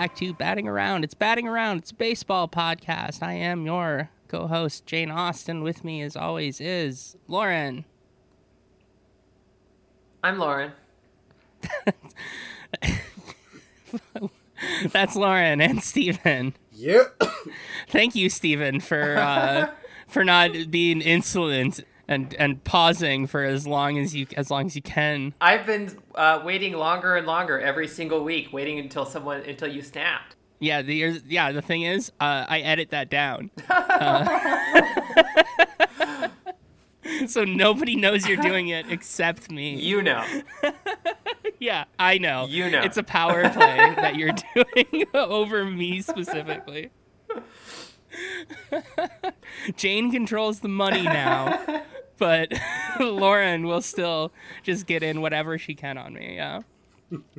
welcome back to Batting Around. It's Batting Around, it's a baseball podcast. I am your co host, Jane Austen. With me, as always, is Lauren. I'm Lauren. That's Lauren and Stephen. Yeah. Thank you, Stephen, for uh, for not being insolent and and pausing for as long as you as long as you can. I've been uh, waiting longer and longer every single week, waiting until someone until you snapped. Yeah, the yeah the thing is, uh, I edit that down. Uh, so nobody knows you're doing it except me. You know. yeah, I know. You know. It's a power play that you're doing over me specifically. Jane controls the money now, but Lauren will still just get in whatever she can on me. Yeah.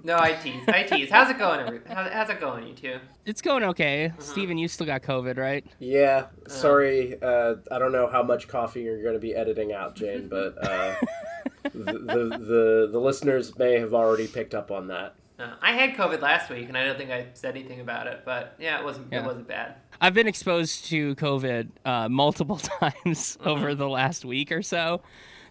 No, I tease. I tease. How's it going? every- how's it going, you two? It's going okay. Steven, you still got COVID, right? Yeah. Sorry. Uh, I don't know how much coffee you're going to be editing out, Jane, but uh, the, the the the listeners may have already picked up on that. Uh, I had COVID last week, and I don't think I said anything about it. But yeah, it wasn't. Yeah. It wasn't bad. I've been exposed to COVID uh, multiple times over the last week or so.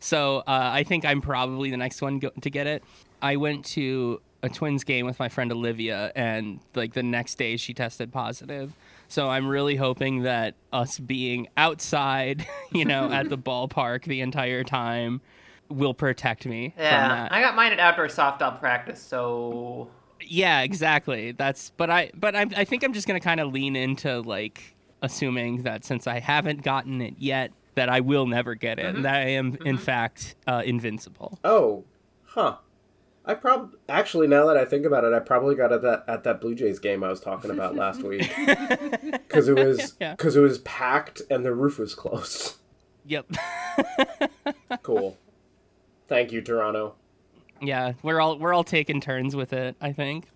So uh, I think I'm probably the next one go- to get it. I went to a Twins game with my friend Olivia, and like the next day she tested positive. So I'm really hoping that us being outside, you know, at the ballpark the entire time will protect me from Yeah. I got mine at outdoor softball practice, so Yeah, exactly. That's but I but I I think I'm just gonna kind of lean into like assuming that since I haven't gotten it yet, that I will never get it, and that I am in fact uh, invincible. Oh, huh. I prob actually now that I think about it, I probably got at that at that Blue Jays game I was talking about last week because it was Yeah. because it was packed and the roof was closed. Yep. Cool. Thank you, Toronto. Yeah, we're all we're all taking turns with it. I think.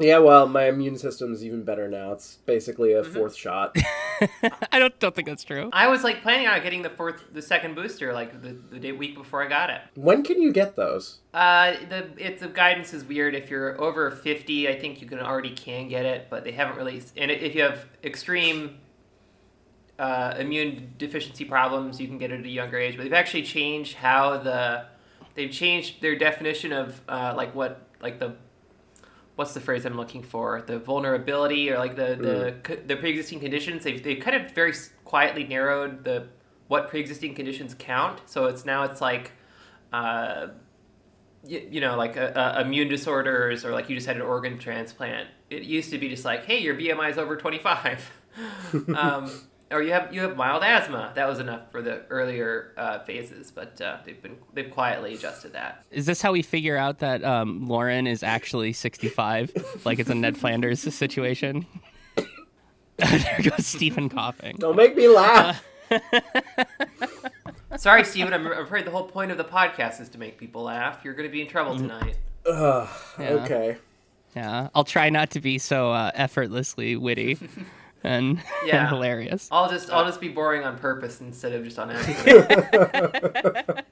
Yeah, well, my immune system's even better now. It's basically a fourth shot. I don't don't think that's true. I was like planning on getting the fourth, the second booster, like the, the day, week before I got it. When can you get those? Uh, the it's the guidance is weird. If you're over fifty, I think you can already can get it, but they haven't released. And if you have extreme uh, immune deficiency problems, you can get it at a younger age. But they've actually changed how the they've changed their definition of uh, like what like the what's the phrase I'm looking for? The vulnerability or like the the co- the pre-existing conditions. They've they kind of very quietly narrowed the what pre-existing conditions count. So it's now it's like. Uh, y- you know, like uh, uh, immune disorders, or like you just had an organ transplant. It used to be just like, hey, your BMI is over twenty five, um, or you have you have mild asthma. That was enough for the earlier uh, phases, but uh, they've been they've quietly adjusted that. Is this how we figure out that um, Lauren is actually 65? like it's a Ned Flanders situation. there goes Stephen coughing. Don't make me laugh. Sorry, Stephen. I'm I'm afraid the whole point of the podcast is to make people laugh. You're going to be in trouble tonight. Ugh, Yeah. Okay. Yeah, I'll try not to be so uh, effortlessly witty and, Yeah. and hilarious. I'll just I'll just be boring on purpose instead of just on accident.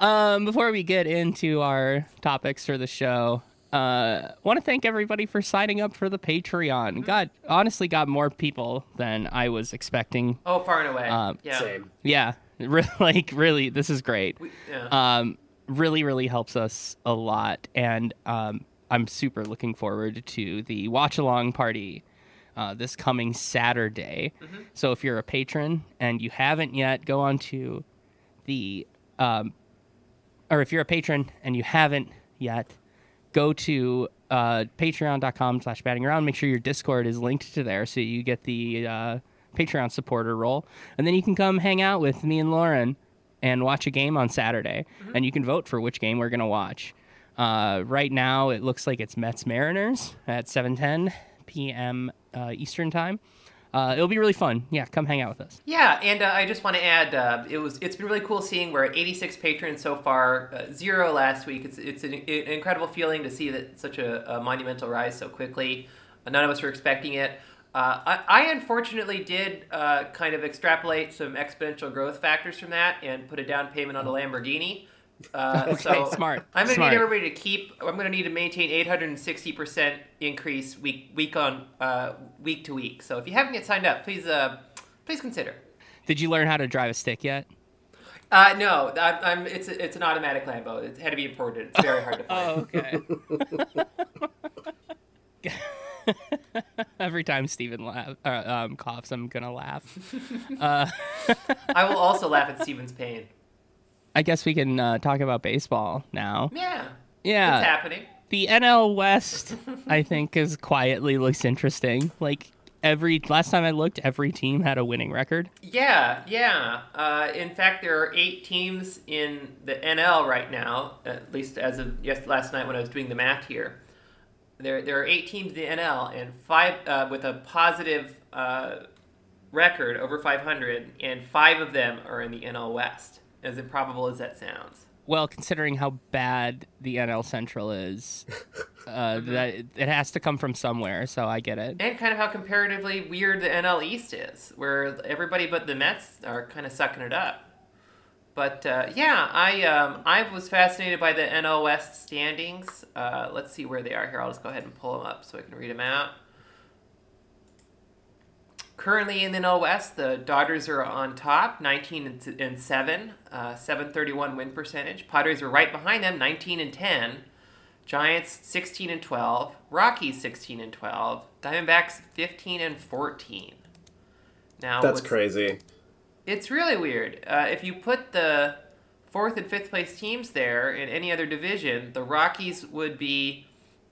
Um, before we get into our topics for the show, uh, want to thank everybody for signing up for the Patreon. Got honestly got more people than I was expecting. oh, far and away. Um, yeah. Same. Yeah, re- like really, this is great. We, yeah. Um, really, really helps us a lot, and um, I'm super looking forward to the watch along party. Uh, this coming Saturday. So if you're a patron and you haven't yet, go on to the um, or if you're a patron and you haven't yet, go to uh, patreon.com slash batting around. Make sure your Discord is linked to there so you get the uh, Patreon supporter role. And then you can come hang out with me and Lauren and watch a game on Saturday. And you can vote for which game we're going to watch. Uh, right now, it looks like it's Mets Mariners at 7:10 p.m. Uh, Eastern time. Uh, it'll be really fun. Yeah, come hang out with us. Yeah, and uh, I just want to add, uh, it was it's been really cool seeing we're at 86 patrons so far, uh, zero last week. It's it's an, an incredible feeling to see that such a, a monumental rise so quickly. None of us were expecting it. I, I unfortunately did kind of extrapolate some exponential growth factors from that and put a down payment on a Lamborghini. Uh, Okay, so smart, I'm gonna need everybody to keep. I'm gonna need to maintain 860 percent increase week week on uh, week to week. So if you haven't yet signed up, please uh, please consider. Did you learn how to drive a stick yet? Uh, no, I, I'm. It's it's an automatic Lambo. It had to be imported. It's very hard to find. Oh, okay. Every time Steven laugh, uh, um, coughs, I'm gonna laugh. Uh, I will also laugh at Steven's pain. I guess we can uh, talk about baseball now. Yeah, Yeah. it's happening. the NL West, I think, is quietly looks interesting. Like every last time I looked, every team had a winning record. Yeah, yeah. Uh, in fact, there are eight teams in the NL right now, at least as of yes, last night when I was doing the math here. There, there are eight teams in the NL and five uh, with a positive uh, record over 500, and five of them are in the NL West. As improbable as that sounds. Well, considering how bad the NL Central is, uh, that it has to come from somewhere. So I get it. And kind of how comparatively weird the NL East is, where everybody but the Mets are kind of sucking it up. But uh, yeah, I um, I was fascinated by the NL West standings. Uh, let's see where they are here. I'll just go ahead and pull them up so I can read them out. Currently in the NL West, the Dodgers are on top, 19 and, and 7, uh, 731 win percentage. Padres are right behind them, 19 and 10. Giants 16 and 12, Rockies 16 and 12, Diamondbacks 15 and 14. Now That's crazy. It's really weird. Uh, if you put the fourth and fifth place teams there in any other division, the Rockies would be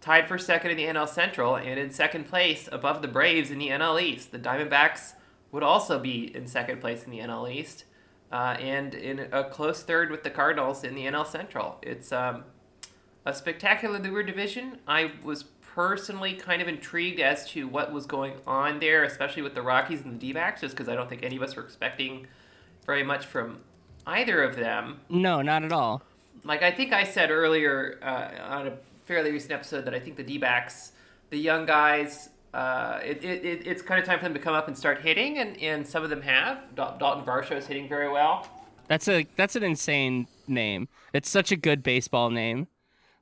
tied for second in the NL Central and in second place above the Braves in the NL East. The Diamondbacks would also be in second place in the NL East uh, and in a close third with the Cardinals in the NL Central. It's um, a spectacularly weird division. I was personally kind of intrigued as to what was going on there, especially with the Rockies and the D backs, just because I don't think any of us were expecting very much from either of them. No, not at all. Like I think I said earlier uh, on a fairly recent episode that I think the D backs, the young guys, uh, it, it, it, it's kind of time for them to come up and start hitting, and, and some of them have. Dal- Dalton Varsho is hitting very well. That's a that's an insane name. It's such a good baseball name.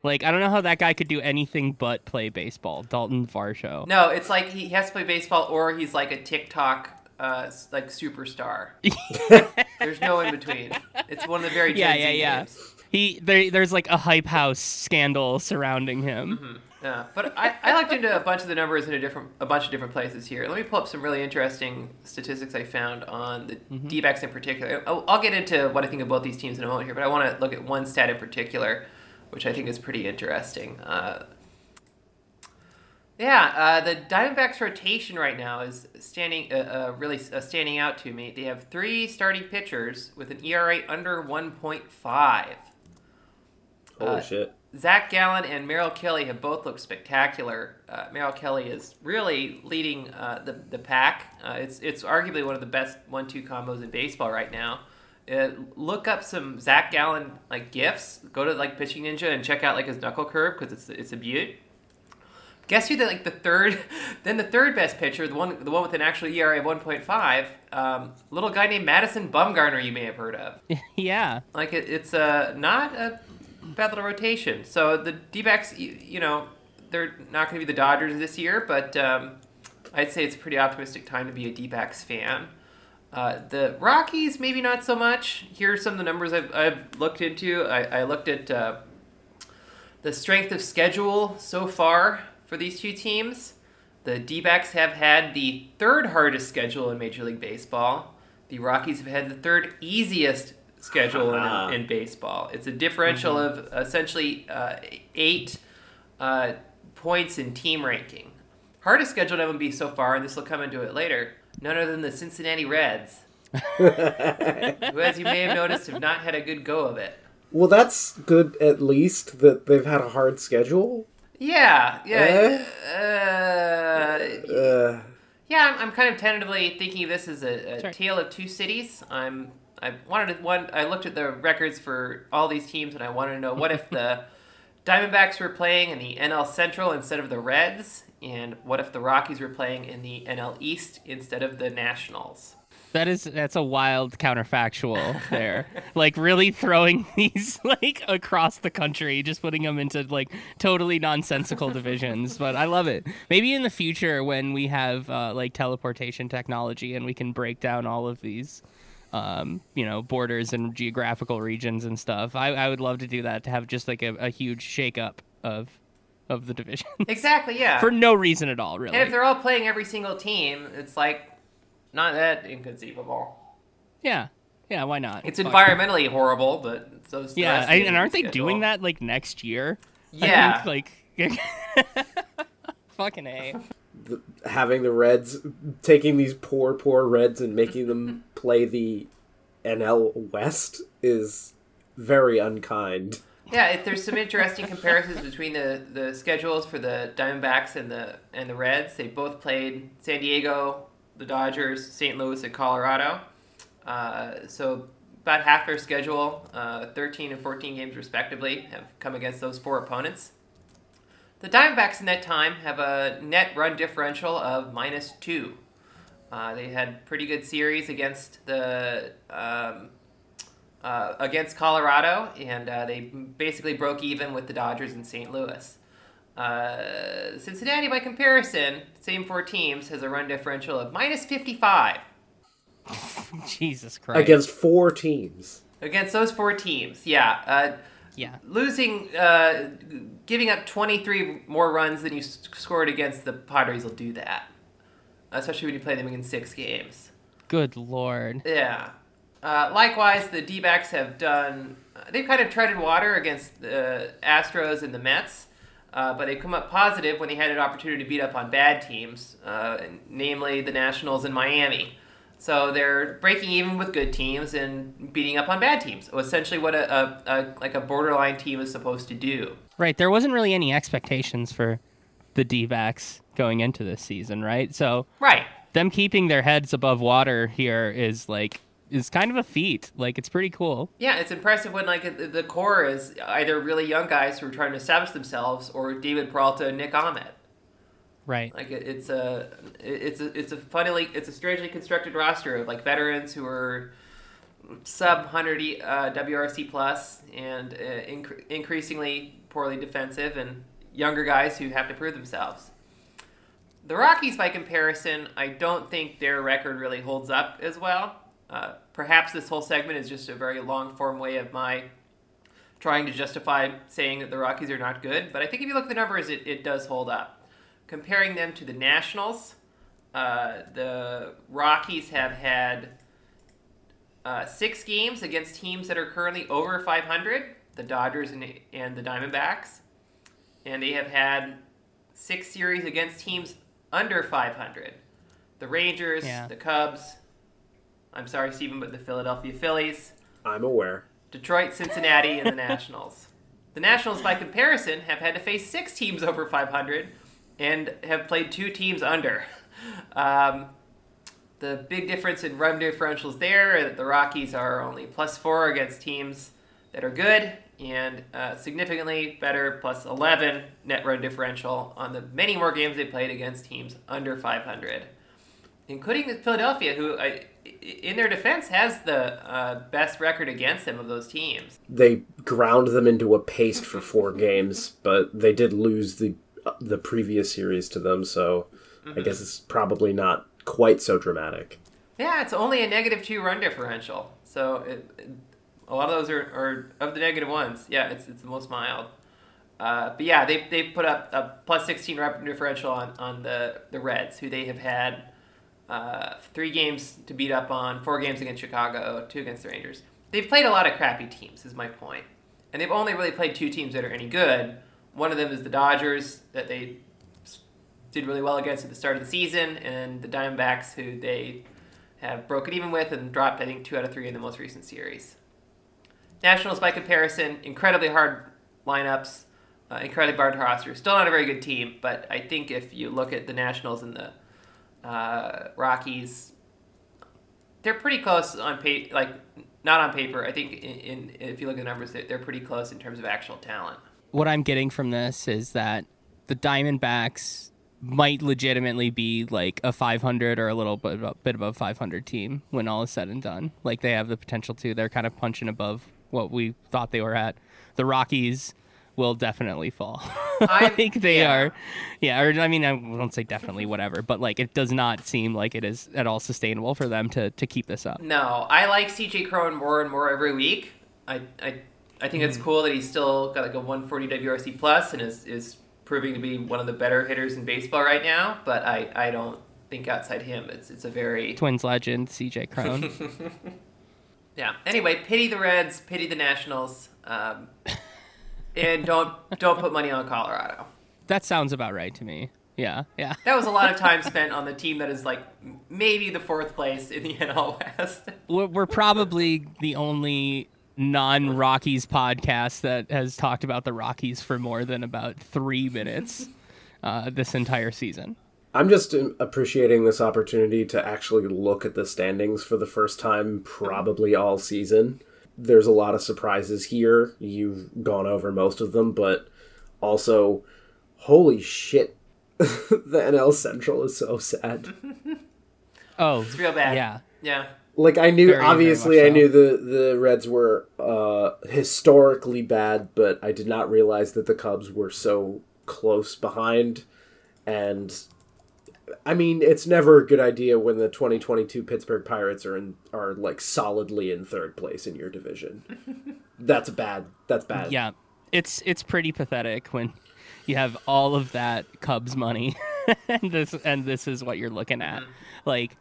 Like I don't know how that guy could do anything but play baseball. Dalton Varsho. No, it's like he has to play baseball or he's like a TikTok uh, like superstar. There's no in between. It's one of the very Gen Yeah, Z yeah, yeah. names. He there, there's like a hype house scandal surrounding him. Yeah, but I, I looked into a bunch of the numbers in a different a bunch of different places here. Let me pull up some really interesting statistics I found on the D-backs in particular. I'll, I'll get into what I think of both these teams in a moment here, but I want to look at one stat in particular, which I think is pretty interesting. Uh, yeah, uh, the Diamondbacks rotation right now is standing uh, uh, really uh, standing out to me. They have three starting pitchers with an ERA under 1.5. Holy Uh, shit. Zach Gallen and Merrill Kelly have both looked spectacular. Uh, Merrill Kelly is really leading uh, the, the pack. Uh, it's it's arguably one of the best one-two combos in baseball right now. Uh, look up some Zach Gallen like gifs. Go to like Pitching Ninja and check out like his knuckle curve because it's it's a beaut. Guess who the like the third, then the third best pitcher, the one the one with an actual ERA of 1.5, um, little guy named Madison Bumgarner you may have heard of. yeah. Like it, it's uh, not a bad little rotation. So the D-backs, you, you know, they're not going to be the Dodgers this year, but um, I'd say it's a pretty optimistic time to be a D-backs fan. Uh, the Rockies, maybe not so much. Here are some of the numbers I've, I've looked into. I, I looked at uh, the strength of schedule so far for these two teams. The D backs have had the third hardest schedule in Major League Baseball. The Rockies have had the third easiest schedule Ah. in, in baseball. It's a differential of essentially uh, eight uh, points in team ranking. Hardest schedule of MLB so far, and this will come into it later, none other than the Cincinnati Reds, who, as you may have noticed, have not had a good go of it. Well, that's good at least that they've had a hard schedule. Yeah, yeah. Eh? Uh, Uh, yeah, I'm, I'm kind of tentatively thinking of this as a, a Sure. tale of two cities. I'm I wanted to one. I looked at the records for all these teams, and I wanted to know what if the Diamondbacks were playing in the NL Central instead of the Reds, and what if the Rockies were playing in the NL East instead of the Nationals. That is that's a wild counterfactual there. like really throwing these like across the country, just putting them into like totally nonsensical divisions. But I love it. Maybe in the future when we have uh, like teleportation technology and we can break down all of these um, you know, borders and geographical regions and stuff. I, I would love to do that to have just like a, a huge shakeup of of the division Exactly, yeah. for no reason at all, really. and if they're all playing every single team, it's like not that inconceivable. yeah, yeah. Why not? It's Fuck. environmentally horrible, but so Yeah, I, and aren't they schedule. doing that like next year? I Yeah. think, like fucking a. The, having the Reds taking these poor, poor Reds and making them play the NL West is very unkind. Yeah, there's some interesting comparisons between the, the schedules for the Diamondbacks and the and the Reds. They both played San Diego, the Dodgers, St. Louis, and Colorado. Uh, so about half their schedule, uh, 13 and 14 games respectively, have come against those four opponents. The Diamondbacks in that time have a net run differential of minus two. Uh, they had pretty good series against the um, uh, against Colorado, and uh, they basically broke even with the Dodgers in St. Louis. Uh, Cincinnati, by comparison, same four teams, has a run differential of minus 55 Jesus Christ. Against four teams. against those four teams. Yeah, uh, yeah. losing, uh, giving up 23 more runs than you scored against the Padres will do that, especially when you play them in six games. Good lord. Yeah. Uh, likewise, the D backs have done, they've kind of treaded water against the Astros and the Mets, uh, but they've come up positive when they had an opportunity to beat up on bad teams, uh, namely the Nationals and Miami. So they're breaking even with good teams and beating up on bad teams. Essentially, what a, a, a like a borderline team is supposed to do. Right. There wasn't really any expectations for the D backs going into this season, right? So Right. them keeping their heads above water here is like is kind of a feat. Like it's pretty cool. Yeah, it's impressive when like the- core is either really young guys who are trying to establish themselves, or David Peralta and Nick Ahmed. Right. Like it, it's a it's a it's a funnily it's a strangely constructed roster of like veterans who are sub hundred uh, WRC plus and uh, inc- increasingly poorly defensive and younger guys who have to prove themselves. The Rockies, by comparison, I don't think their record really holds up as well. Uh, perhaps this whole segment is just a very long form way of my trying to justify saying that the Rockies are not good, but I think if you look at the numbers, it, it does hold up. Comparing them to the Nationals, uh, the Rockies have had uh, six games against teams that are currently over 500, the Dodgers and, and the Diamondbacks, and they have had six series against teams under 500, the Rangers, Yeah. the Cubs. I'm sorry, Stephen, but the Philadelphia Phillies. I'm aware. Detroit, Cincinnati, and the Nationals. The Nationals, by comparison, have had to face six teams over 500 and have played two teams under. Um, the big difference in run differentials there are that the Rockies are only plus four against teams that are good and uh, significantly better plus 11 net run differential on the many more games they played against teams under 500 including Philadelphia, who, I, in their defense, has the uh, best record against them of those teams. They ground them into a paste for four games, but they did lose the the previous series to them, so I guess it's probably not quite so dramatic. Yeah, it's only a negative two run differential, so it- a lot of those are, are of the negative ones. Yeah, it's, it's the most mild. Uh, but yeah, they, they put up a plus 16 run differential on, on the, the Reds, who they have had uh, three games to beat up on, four games against Chicago, two against the Rangers. They've played a lot of crappy teams, is my point. And they've only really played two teams that are any good. One of them is the Dodgers, that they did really well against at the start of the season, and the Diamondbacks, who they have broken even with and dropped, I think, two out of three in the most recent series. Nationals, by comparison, incredibly hard lineups, uh, incredibly hard roster. Still not a very good team, but I think if you look at the Nationals and the uh, Rockies, they're pretty close on paper. Like not on paper. I think in, in if you look at the numbers, they're, they're pretty close in terms of actual talent. What I'm getting from this is that the Diamondbacks might legitimately be like a 500 or a little bit, bit above 500 team when all is said and done. Like they have the potential to. They're kind of punching above what we thought they were at. The Rockies will definitely fall. I think they yeah. are. Yeah, or I mean, I won't say definitely whatever, but like it does not seem like it is at all sustainable for them to to keep this up. No, I like CJ Cron more and more every week. I I, I think it's mm-hmm. cool that he's still got like a 140 WRC plus and is is proving to be one of the better hitters in baseball right now. But I I don't think outside him it's it's a very Twins legend CJ Cron. yeah. Anyway, pity the Reds, pity the Nationals, um, and don't don't put money on Colorado. that sounds about right to me. Yeah, yeah. That was a lot of time spent on the team that is like maybe the fourth place in the NL West. We're, probably the only non Rockies podcast that has talked about the Rockies for more than about three minutes uh, this entire season. I'm just appreciating this opportunity to actually look at the standings for the first time, probably all season. There's a lot of surprises here. You've gone over most of them, but also, holy shit, the NL Central is so sad. Oh, It's real bad. Yeah. Yeah. Like I knew, Very, very obviously, much I so. knew the the Reds were uh, historically bad, but I did not realize that the Cubs were so close behind. And I mean, it's never a good idea when the 2022 Pittsburgh Pirates are in are like solidly in third place in your division. That's bad. That's bad. Yeah. It's it's pretty pathetic when you have all of that Cubs money and this and this is what you're looking at. Like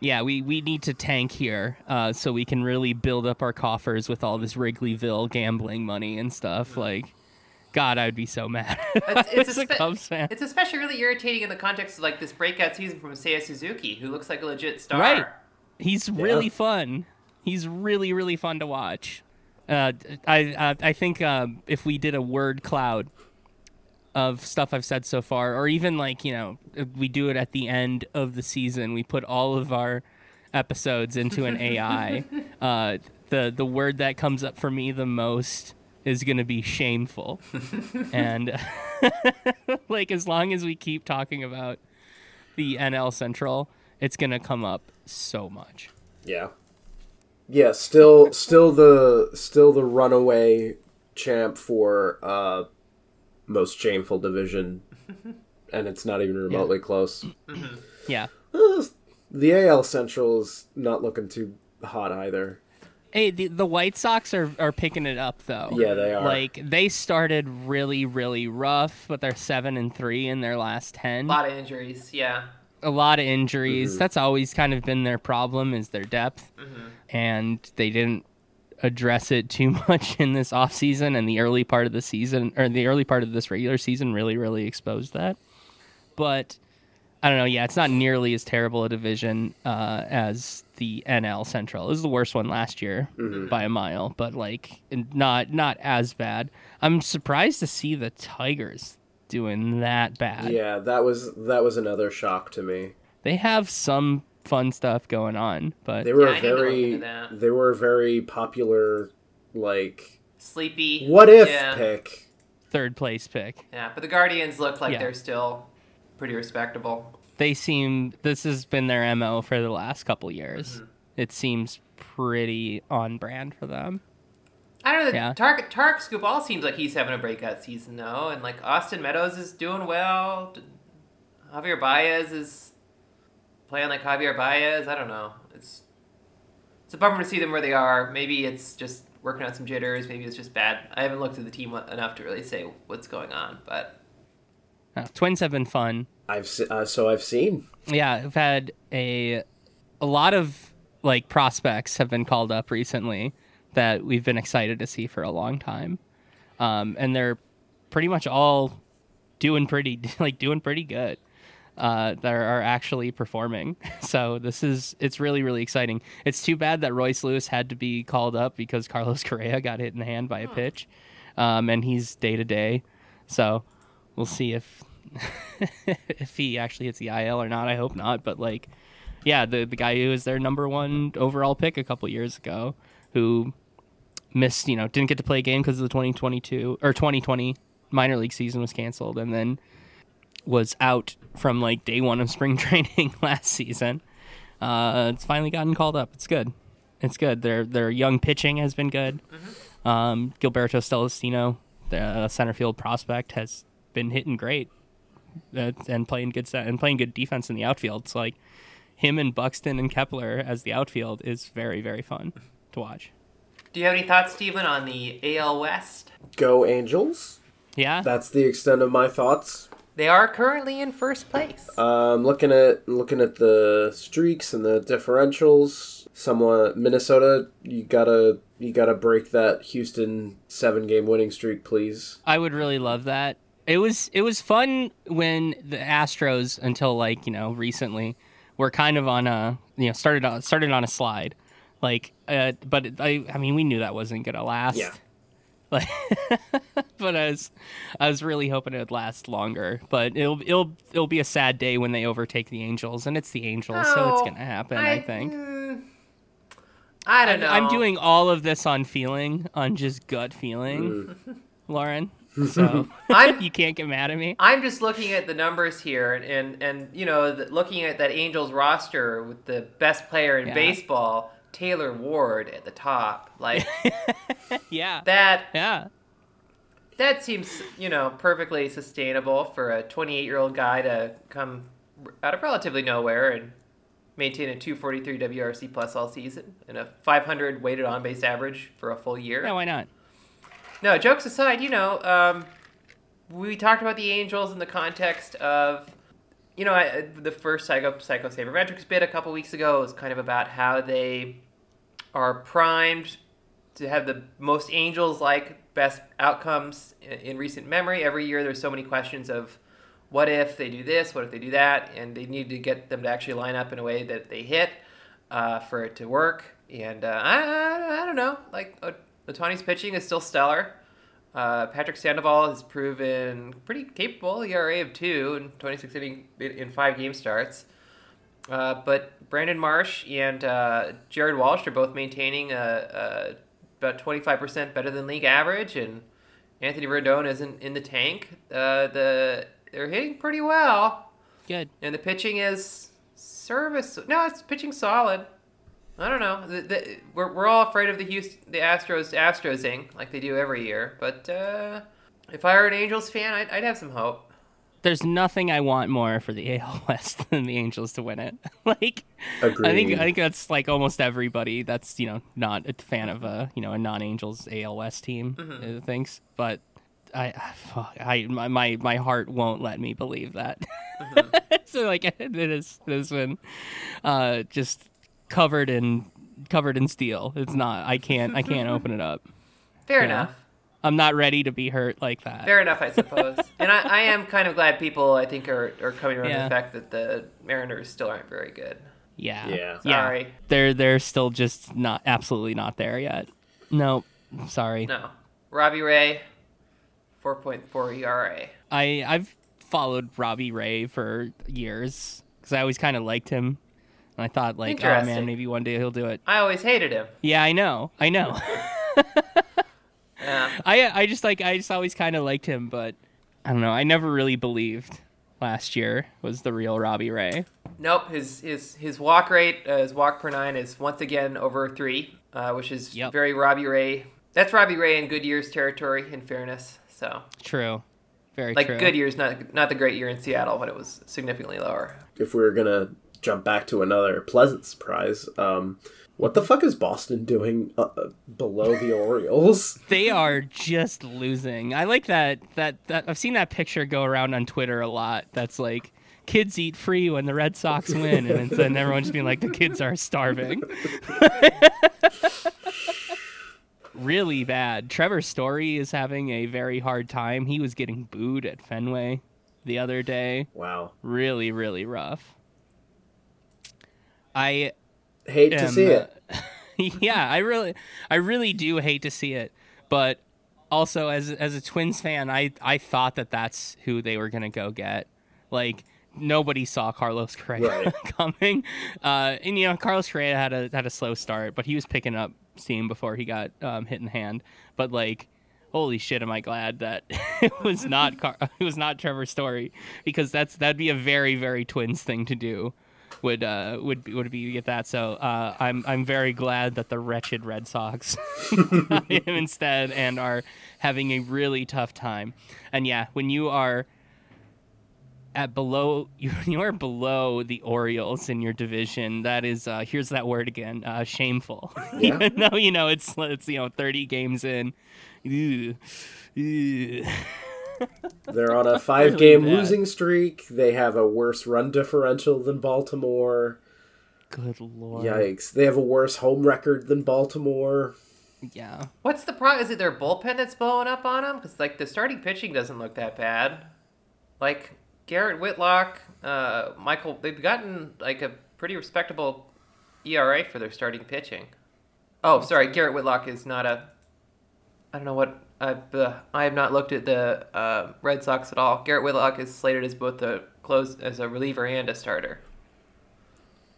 yeah, we, we need to tank here uh, so we can really build up our coffers with all this Wrigleyville gambling money and stuff. Like, God, I'd be so mad. It's, I it's, a Cubs fan. it's especially really irritating in the context of like this breakout season from Seiya Suzuki, who looks like a legit star. Right. He's really fun. He's really really fun to watch. Uh, I uh, I think um, if we did a word cloud of stuff I've said so far, or even like you know we do it at the end of the season, we put all of our episodes into an AI. uh, the the word that comes up for me the most is gonna be shameful, and like as long as we keep talking about the NL Central, it's gonna come up so much. Yeah. Yeah, still still the still the runaway champ for uh most shameful division and it's not even remotely close. Yeah. Uh, the AL Central is not looking too hot either. Hey, the, the White Sox are, are picking it up though. Yeah, they are. Like they started really really rough, but they're seven and three in their last ten. A lot of injuries. Yeah. a lot of injuries. Mm-hmm. That's always kind of been their problem is their depth. And they didn't address it too much in this offseason and the early part of the season or the early part of this regular season really really exposed that. But I don't know, yeah, it's not nearly as terrible a division uh, as the NL Central. It was the worst one last year Mm-hmm. by a mile, but like not not as bad. I'm surprised to see the Tigers doing that bad. Yeah, that was that was another shock to me. they have some fun stuff going on, but They were Yeah, I a need to look very they were very popular like Sleepy. what if yeah. pick. third place pick. Yeah, but the Guardians look like Yeah. they're still pretty respectable. They seem this has been their mo for the last couple years. Mm-hmm. It seems pretty on brand for them. I don't know. Yeah. Tark Tark Skubal seems like he's having a breakout season though, and like Austin Meadows is doing well. Javier Baez is playing like Javier Baez. I don't know. It's it's a bummer to see them where they are. Maybe it's just working out some jitters. Maybe it's just bad. I haven't looked at the team enough to really say what's going on. But Uh, twins have been fun. I've uh, so I've seen. Yeah, I've had a a lot of like prospects have been called up recently that we've been excited to see for a long time, um, and they're pretty much all doing pretty like doing pretty good. Uh, that are actually performing. So this is it's really really exciting. It's too bad that Royce Lewis had to be called up because Carlos Correa got hit in the hand by a pitch, um, and he's day to day. So we'll see if if he actually hits the IL or not. I hope not. But like, yeah, the the guy who was their number one overall pick a couple years ago, who missed, you know, didn't get to play a game because of the 2022 or 2020 minor league season was canceled, and then was out from like day one of spring training last season. Uh, it's finally gotten called up. It's good. It's good. Their their young pitching has been good. Um, Gilberto Celestino, the center field prospect, has been hitting great uh, and playing good set and playing good defense in the outfield. It's like him and Buxton and Kepler as the outfield is very very fun to watch. Do you have any thoughts, Stephen, on the AL West? Go Angels. Yeah, That's the extent of my thoughts. They are currently in first place. Um, looking at looking at the streaks and the differentials, somewhat Minnesota, you gotta you gotta break that Houston seven game winning streak, please. I would really love that. It was it was fun when the Astros until like you know recently were kind of on a you know started on started on a slide, like uh, but I I mean we knew that wasn't gonna last. Yeah. Like, but I was I was really hoping it would last longer. But it'll it'll it'll be a sad day when they overtake the Angels, and it's the Angels, so it's Oh, gonna happen. I, think. mm, I don't know. I'm doing all of this on feeling, on just gut feeling, Lauren. So you can't get mad at me. I'm just looking at the numbers here, and and, and you know, the, looking at that Angels roster with the best player in Yeah. baseball, Taylor Ward, at the top. Like Yeah. that. Yeah. That seems, you know, perfectly sustainable for a 28 year old guy to come out of relatively nowhere and maintain a 243 WRC plus all season and a 500 weighted on base average for a full year. Yeah, why not? No, jokes aside, you know, um, we talked about the Angels in the context of, you know, I, the first Psycho, Psycho Sabermetrics bit a couple weeks ago was kind of about how they are primed to have the most Angels like best outcomes in, recent memory. Every year there's so many questions of what if they do this, what if they do that, and they need to get them to actually line up in a way that they hit uh, for it to work. And uh, I, I, I don't know, like uh, Ohtani's pitching is still stellar. Uh, Patrick Sandoval has proven pretty capable, ERA of two and 26 inning in five game starts. Uh, but Brandon Marsh and uh, Jared Walsh are both maintaining a, a, about 25% better than league average, and Anthony Rendon isn't in the tank. Uh, the they're hitting pretty well, Good. and the pitching is service. No, it's pitching solid. I don't know. The, the, we're, we're all afraid of the Houston, the Astros, Astrosing like they do every year. But uh, if I were an Angels fan, I'd, I'd have some hope. There's nothing I want more for the AL West than the Angels to win it. like, Agreed. I think I think that's like almost everybody that's you know not a fan of a you know a non-Angels AL West team uh, thinks. But I, fuck, I my, my my heart won't let me believe that. so like it is it has been uh, just covered in covered in steel. It's not. I can't I can't open it up. Fair Yeah. enough. I'm not ready to be hurt like that. Fair enough, I suppose. and I, I am kind of glad people, I think, are, are coming around to the fact that the Mariners still aren't very good. Yeah. Yeah. Sorry. They're they're still just not absolutely not there yet. No, sorry. No. Robbie Ray, 4.4 ERA. I I've followed Robbie Ray for years because I always kind of liked him, and I thought like, oh man, maybe one day he'll do it. I always hated him. Yeah, I know, I know. Yeah. I I just like I just always kind of liked him, but I don't know. I never really believed last year was the real Robbie Ray. Nope. His his his walk rate, uh, his walk per nine is once again over three, uh, which is Yep. very Robbie Ray. That's Robbie Ray in good years territory. In fairness, so True, very like true. good years, not not the great year in Seattle but it was significantly lower. If we were gonna jump back to another pleasant surprise, um, what the fuck is Boston doing uh, uh, below the Orioles? They are just losing. I like that that that I've seen that picture go around on Twitter a lot. That's like kids eat free when the Red Sox win, and then everyone's just being like the kids are starving. really bad. Trevor Story is having a very hard time. He was getting booed at Fenway the other day. Wow, Really, really rough. I hate to see it. uh, yeah, I really, I really do hate to see it, but also as as a Twins fan, I I thought that that's who they were gonna go get. Like nobody saw Carlos Correa Right. coming, uh, and you know Carlos Correa had a had a slow start, but he was picking up steam before he got um, hit in the hand. But like holy shit, am I glad that it was not Car- it was not Trevor Story because that's that'd be a very very Twins thing to do. Would uh would be, would be get that so uh I'm I'm very glad that the wretched Red Sox instead and are having a really tough time and yeah when you are at below you, you are below the Orioles in your division. That is uh here's that word again, uh shameful. Yeah. Even though you know it's it's you know 30 games in. Ew. Ew. They're on a five game Really bad. losing streak. They have a worse run differential than Baltimore. Good lord. Yikes. They have a worse home record than Baltimore. Yeah. What's the problem? Is it their bullpen that's blowing up on them? Because like the starting pitching doesn't look that bad. Like Garrett Whitlock, uh, Michael, they've gotten like a pretty respectable ERA for their starting pitching. Oh, sorry, Garrett Whitlock is not a. I don't know what I've, uh, I have not looked at the uh, Red Sox at all. Garrett Whitlock is slated as both a close as a reliever and a starter.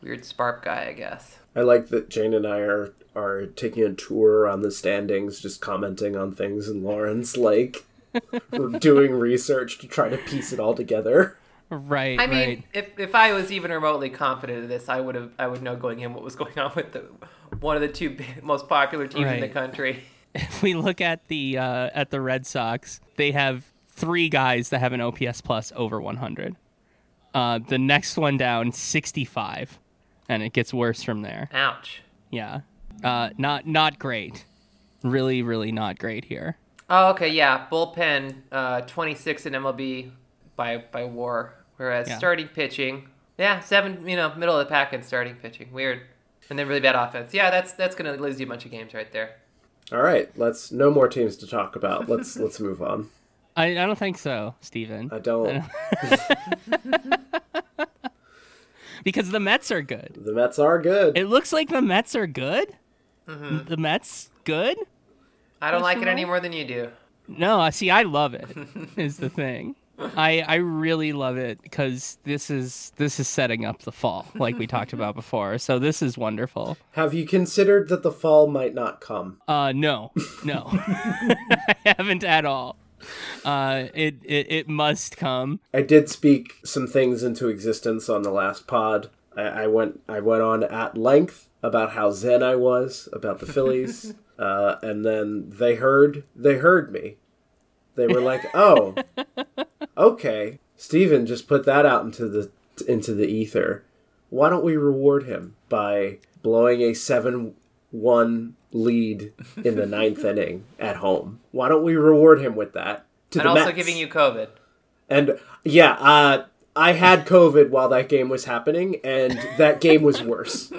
Weird spark guy, I guess. I like that Jane and I are are taking a tour around the standings, just commenting on things, and Lauren's like doing research to try to piece it all together. Right. I mean, right. if if I was even remotely confident of this, I would have I would know going in what was going on with the one of the two big, most popular teams in the country. If we look at the uh, at the Red Sox, they have three guys that have an OPS plus over 100. Uh, the next one down, 65, and it gets worse from there. Ouch. Yeah, uh, not not great. Really, really not great here. Oh, okay, yeah. Bullpen, uh, 26 in MLB by by WAR, whereas Yeah. starting pitching, yeah, seven. You know, middle of the pack in starting pitching. Weird. And then really bad offense. Yeah, that's that's gonna lose you a bunch of games right there. All right, let's no more teams to talk about. Let's let's move on. I, I don't think so, Steven. I don't. Because the Mets are good. The Mets are good. It looks like the Mets are good. Mm-hmm. The Mets good? I don't like it any more than you do. No, I see. I love it. is the thing. I I really love it because this is this is setting up the fall, like we talked about before. So this is wonderful. Have you considered that the fall might not come? Uh, no, no, I haven't at all. Uh, it, it it must come. I did speak some things into existence on the last pod. I, I went I went on at length about how zen I was about the Phillies, uh, and then they heard they heard me. They were like, "Oh, okay." Steven just put that out into the into the ether. Why don't we reward him by blowing a seven one lead in the ninth inning at home? Why don't we reward him with that? To And also Mets? giving you COVID. And yeah, uh, I had COVID while that game was happening, and that game was worse.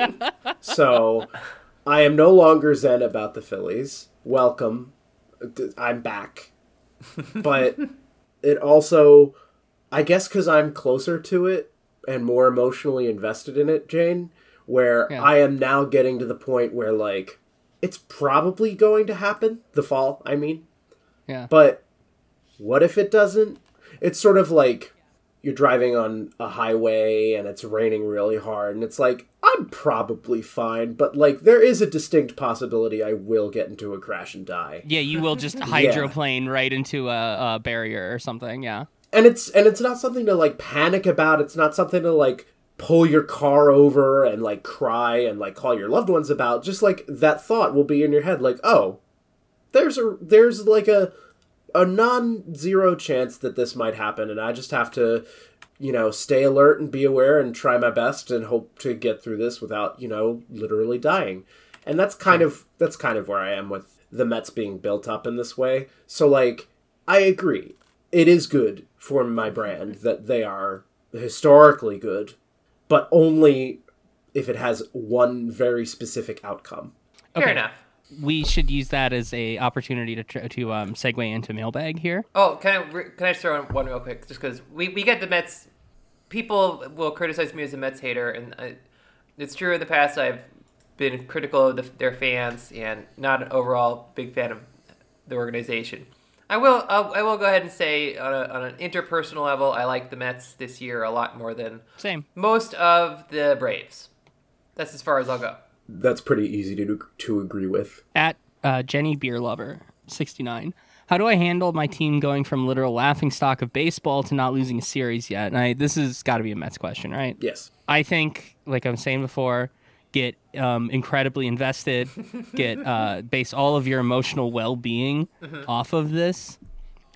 so I am no longer zen about the Phillies. Welcome. I'm back. But it also, I guess, because I'm closer to it and more emotionally invested in it, Jane, where Yeah. I am now getting to the point where, like, it's probably going to happen. The fall, I mean. Yeah. But what if it doesn't? It's sort of like you're driving on a highway and it's raining really hard, and it's like, I'm probably fine, but like, there is a distinct possibility I will get into a crash and die. Yeah, you will just hydroplane right into a, a barrier or something. Yeah. And it's and it's not something to like panic about. It's not something to like pull your car over and like cry and like call your loved ones about. Just like that thought will be in your head like, "Oh, there's a there's like a a non-zero chance that this might happen and I just have to you know, stay alert and be aware and try my best and hope to get through this without, you know, literally dying. And that's kind hmm. of that's kind of where I am with the Mets being built up in this way. So like I agree. It is good for my brand that they are historically good, but only if it has one very specific outcome. Fair Okay. enough. We should use that as a opportunity to tr- to um, segue into mailbag here. Oh, can I re- can I just throw in one real quick? Just because we, we get the Mets, people will criticize me as a Mets hater, and I, it's true. In the past, I've been critical of the, their fans and not an overall big fan of the organization. I will I'll, I will go ahead and say on, a, on an interpersonal level, I like the Mets this year a lot more than Same. most of the Braves. That's as far as I'll go. That's pretty easy to to agree with. At uh, Jenny Beer Lover 69. How do I handle my team going from literal laughing stock of baseball to not losing a series yet? And I, this has got to be a Mets question, right? Yes. I think, like I was saying before, get um, incredibly invested, get uh, base all of your emotional well being off of this,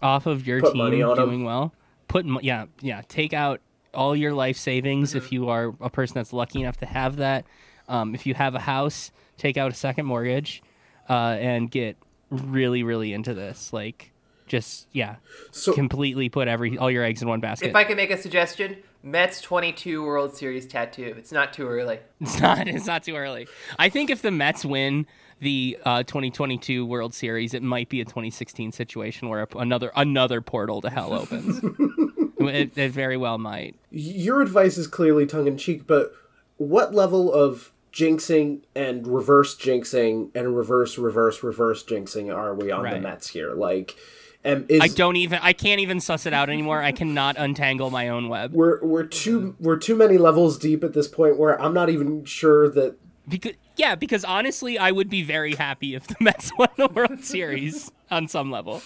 off of your Put team money on 'em. doing well. Put yeah yeah take out all your life savings if you are a person that's lucky enough to have that. Um, if you have a house, take out a second mortgage, uh, and get really really into this. Like just yeah, So completely put every all your eggs in one basket. If I can make a suggestion, Mets 22 World Series tattoo. It's not too early. It's not. It's not too early. I think if the Mets win the uh, 2022 World Series, it might be a 2016 situation where another another portal to hell opens. it, it very well might. your advice is clearly tongue in cheek, but what level of jinxing and reverse jinxing and reverse reverse reverse jinxing are we on the Right. Mets here? Like, and is I don't even. I can't even suss it out anymore. I cannot untangle my own web we're we're too we're too many levels deep at this point where I'm not even sure that because yeah, because honestly, I would be very happy if the Mets won the World Series on some level.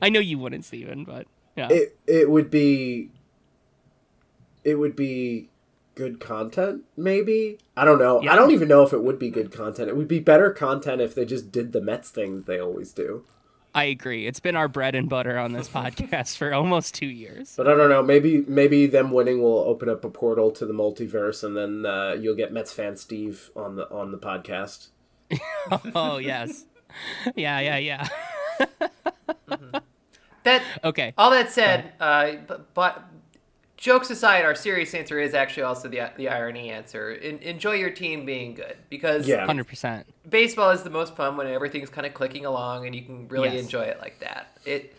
I know you wouldn't, Steven, but yeah. it it would be it would be good content maybe i don't know Yeah. i don't even know if it would be good content it would be better content if they just did the mets thing that they always do I agree. It's been our bread and butter on this podcast for almost two years. but i don't know maybe maybe them winning will open up a portal to the multiverse and then uh, you'll get mets fan steve on the on the podcast Oh yes, yeah, yeah, yeah. That Okay. all that said, uh, but, but jokes aside, our serious answer is actually also the the irony answer. En- enjoy your team being good because Yeah. Hundred percent. baseball is the most fun when everything's kind of clicking along and you can really Yes. enjoy it like that. It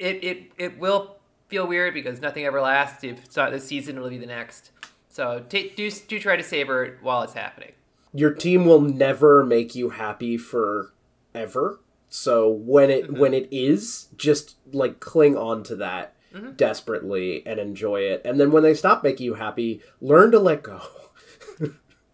it it it will feel weird because nothing ever lasts. If it's not this season, it'll be the next. So ta do do try to savor it while it's happening. your team will never make you happy forever. So when it mm-hmm. when it is, just like cling on to that Mm-hmm. desperately and enjoy it. And then when they stop making you happy, learn to let go.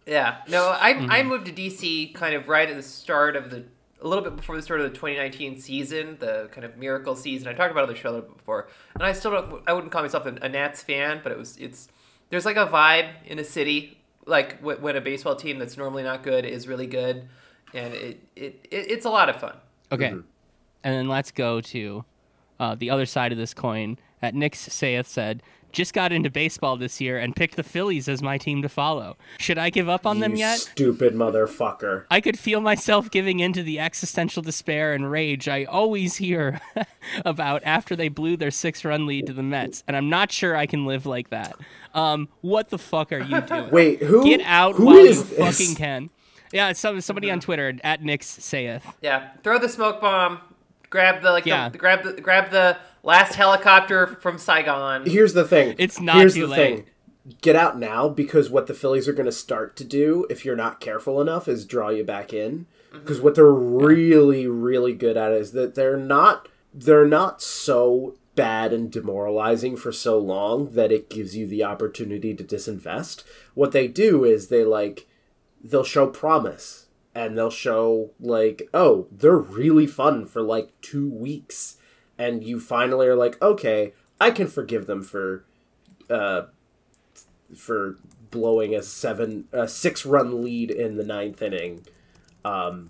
Yeah. No, I I mm-hmm. moved to DC kind of right at the start of the a little bit before the start of the 2019 season, the kind of miracle season. I talked about it on the show a little bit before, and I still don't. I wouldn't call myself a, a Nats fan, but it was. It's there's like a vibe in a city, like wh- when a baseball team that's normally not good is really good, and it, it, it it's a lot of fun. Okay. Mm-hmm. And then let's go to uh, the other side of this coin. At Nick Saith said, "Just got into baseball this year and picked the Phillies as my team to follow. Should I give up on them yet?" stupid motherfucker. I could feel myself giving into the existential despair and rage I always hear about after they blew their six run lead to the Mets, and I'm not sure I can live like that. Um, what the fuck are you doing? Wait, who? Get out who while is you this? fucking can. Yeah, it's some, somebody on Twitter at Nick's saith. Yeah, throw the smoke bomb, grab the like Yeah. the, grab the grab the last helicopter from Saigon. Here's the thing. It's not Here's too the late. thing. Get out now because what the Phillies are going to start to do, if you're not careful enough, is draw you back in. Mm-hmm. Because what they're really, really good at is that they're not they're not so bad and demoralizing for so long that it gives you the opportunity to disinvest. What they do is they like they'll show promise and they'll show like oh they're really fun for like two weeks and you finally are like okay i can forgive them for uh for blowing a seven a six run lead in the ninth inning um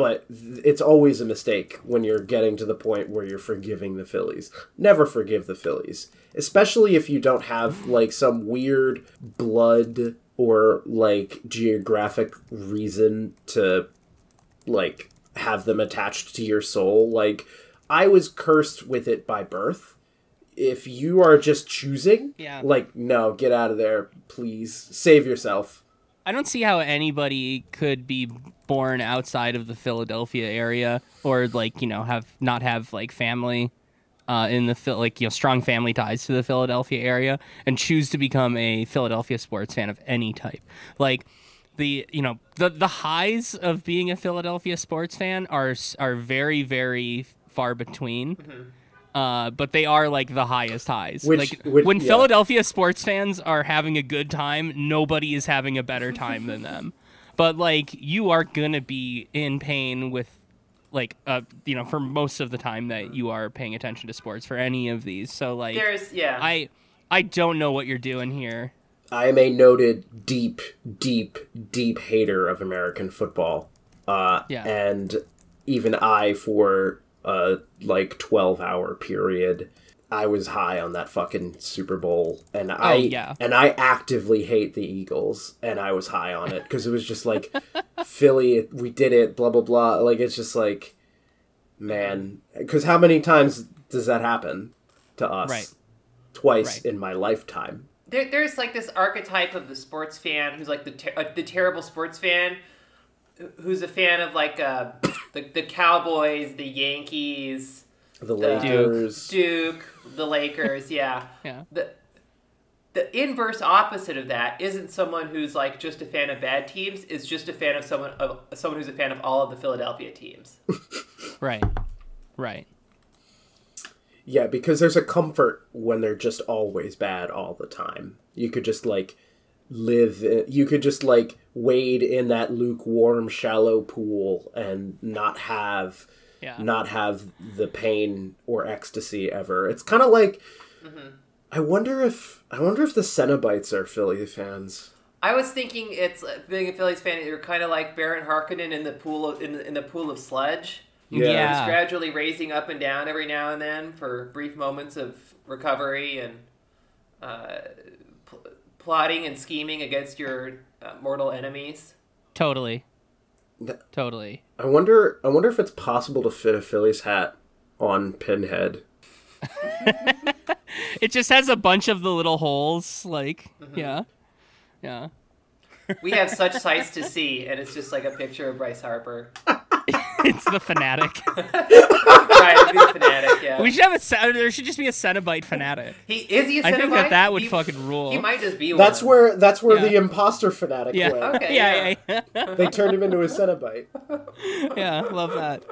but it's always a mistake when you're getting to the point where you're forgiving the Phillies. Never forgive the Phillies, especially if you don't have like some weird blood or like geographic reason to like have them attached to your soul. Like I was cursed with it by birth. If you are just choosing, Yeah. like no, get out of there, please. Save yourself. I don't see how anybody could be born outside of the Philadelphia area or like you know have not have like family uh, in the Phil- like you know strong family ties to the Philadelphia area and choose to become a Philadelphia sports fan of any type. Like the you know the the highs of being a Philadelphia sports fan are are very very far between. Uh, but they are like the highest highs. Which- like which- when yeah. Philadelphia sports fans are having a good time, nobody is having a better time than them. But like you are gonna be in pain with like uh you know for most of the time that you are paying attention to sports for any of these. So like There's yeah. I I don't know what you're doing here. I am a noted deep, deep, deep hater of American football. Uh, Yeah. And even I, for a like twelve hour period, I was high on that fucking Super Bowl, and I yeah. and I actively hate the Eagles, and I was high on it because it was just like Philly, we did it, blah blah blah. Like it's just like, man, because how many times does that happen to us? Right. Twice Right. in my lifetime. there, there's like this archetype of the sports fan who's like the ter- uh, the terrible sports fan wh- who's a fan of like uh, the the Cowboys, the Yankees, The Lakers, The- Lakers. Duke, the Lakers. Yeah. Yeah. The the inverse opposite of that isn't someone who's like just a fan of bad teams. Is just a fan of someone of someone who's a fan of all of the Philadelphia teams. Right. Right. Yeah, because there's a comfort when they're just always bad all the time. You could just like live in, you could just like wade in that lukewarm shallow pool and not have Yeah. not have the pain or ecstasy ever. It's kind of like I wonder if I wonder if the Cenobites are Philly fans. I was thinking it's being a Phillies fan. You're kind of like Baron Harkonnen in the pool of, in, the, in the pool of sludge. Yeah. Yeah. Just gradually raising up and down every now and then for brief moments of recovery and uh, pl- plotting and scheming against your uh, mortal enemies. Totally. Th- Totally. I wonder I wonder if it's possible to fit a Phillies hat on Pinhead. It just has a bunch of the little holes like Mm-hmm. yeah. Yeah. We have such sights to see, and it's just like a picture of Bryce Harper. It's the fanatic. Trying to be a fanatic, yeah. we should have a there should just be a Cenobite fanatic. he is he a Cenobite? I think that that would He- fucking rule. He might just be One. That's where that's where Yeah. the imposter fanatic Yeah. went. Okay, yeah, yeah, yeah. They turned him into a Cenobite. yeah, love that.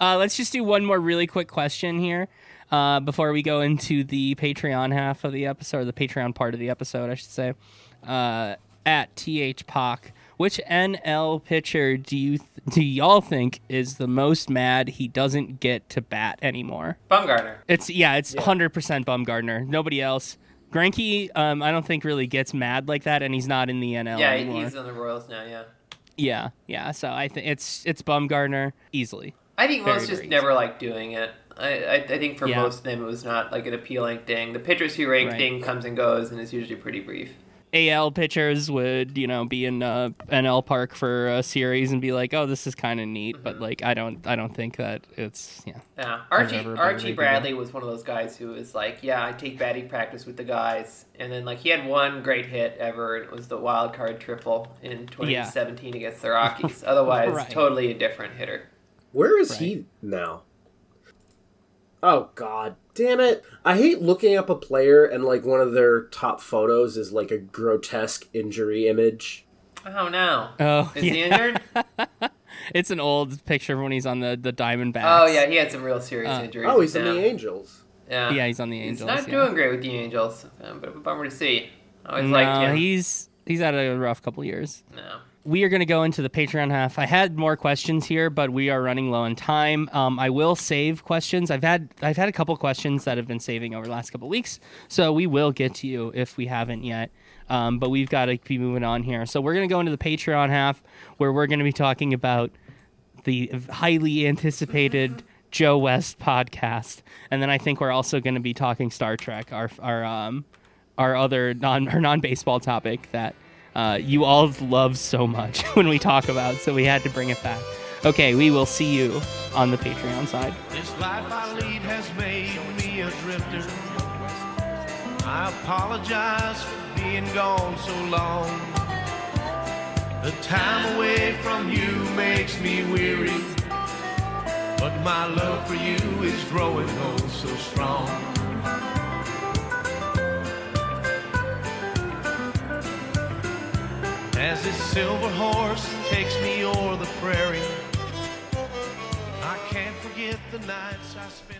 Uh, let's just do one more really quick question here uh, before we go into the Patreon half of the episode, or the Patreon part of the episode, I should say. Uh, at th Pock, which NL pitcher do you th- do y'all think is the most mad he doesn't get to bat anymore? Bumgarner. It's yeah, it's hundred percent Bumgardner. Nobody else. Greinke, um, I don't think really gets mad like that, and he's not in the NL Yeah, anymore. he's on the Royals now. Yeah. Yeah, yeah. So I think it's it's Bumgardner easily. I think Very, most just very never like doing it. I, I, I think for Yeah. most of them it was not like an appealing thing. The pitchers who rank Right. thing comes and goes and is usually pretty brief. AL pitchers would, you know, be in uh, NL Park for a series and be like, "Oh, this is kind of neat," Mm-hmm. but like, I don't, I don't think that it's, yeah, Yeah, Archie Archie Bradley was one of those guys who was like, yeah, I take batting practice with the guys, and then like he had one great hit ever, and it was the wild card triple in 2017 against the Rockies. Otherwise, Right. totally a different hitter. Where is Right. he now? Oh god, damn it. I hate looking up a player and like one of their top photos is like a grotesque injury image. Oh no, Oh, is he injured? it's an old picture of when he's on the the Diamondbacks. Oh yeah, he had some real serious Uh, injuries. Oh, he's in with the. Angels. Yeah, yeah, he's on the Angels. He's Angels. not yeah. doing great with the Angels, um, but a bummer to see. I always no, liked him. he's he's had a rough couple years. No. We are going to go into the Patreon half. I had more questions here, but we are running low on time. Um, I will save questions. I've had I've had a couple questions that have been saving over the last couple weeks, so we will get to you if we haven't yet. Um, but we've got to be moving on here. So we're going to go into the Patreon half, where we're going to be talking about the highly anticipated Joe West podcast, and then I think we're also going to be talking Star Trek, our our um our other non our non baseball topic that uh, you all love so much when we talk about. So we had to bring it back. Okay, we will see you on the Patreon side. This life I lead has made me a drifter. I apologize for being gone so long. The time away from you makes me weary. But my love for you is growing oh so strong. As this silver horse takes me o'er the prairie, I can't forget the nights I spent.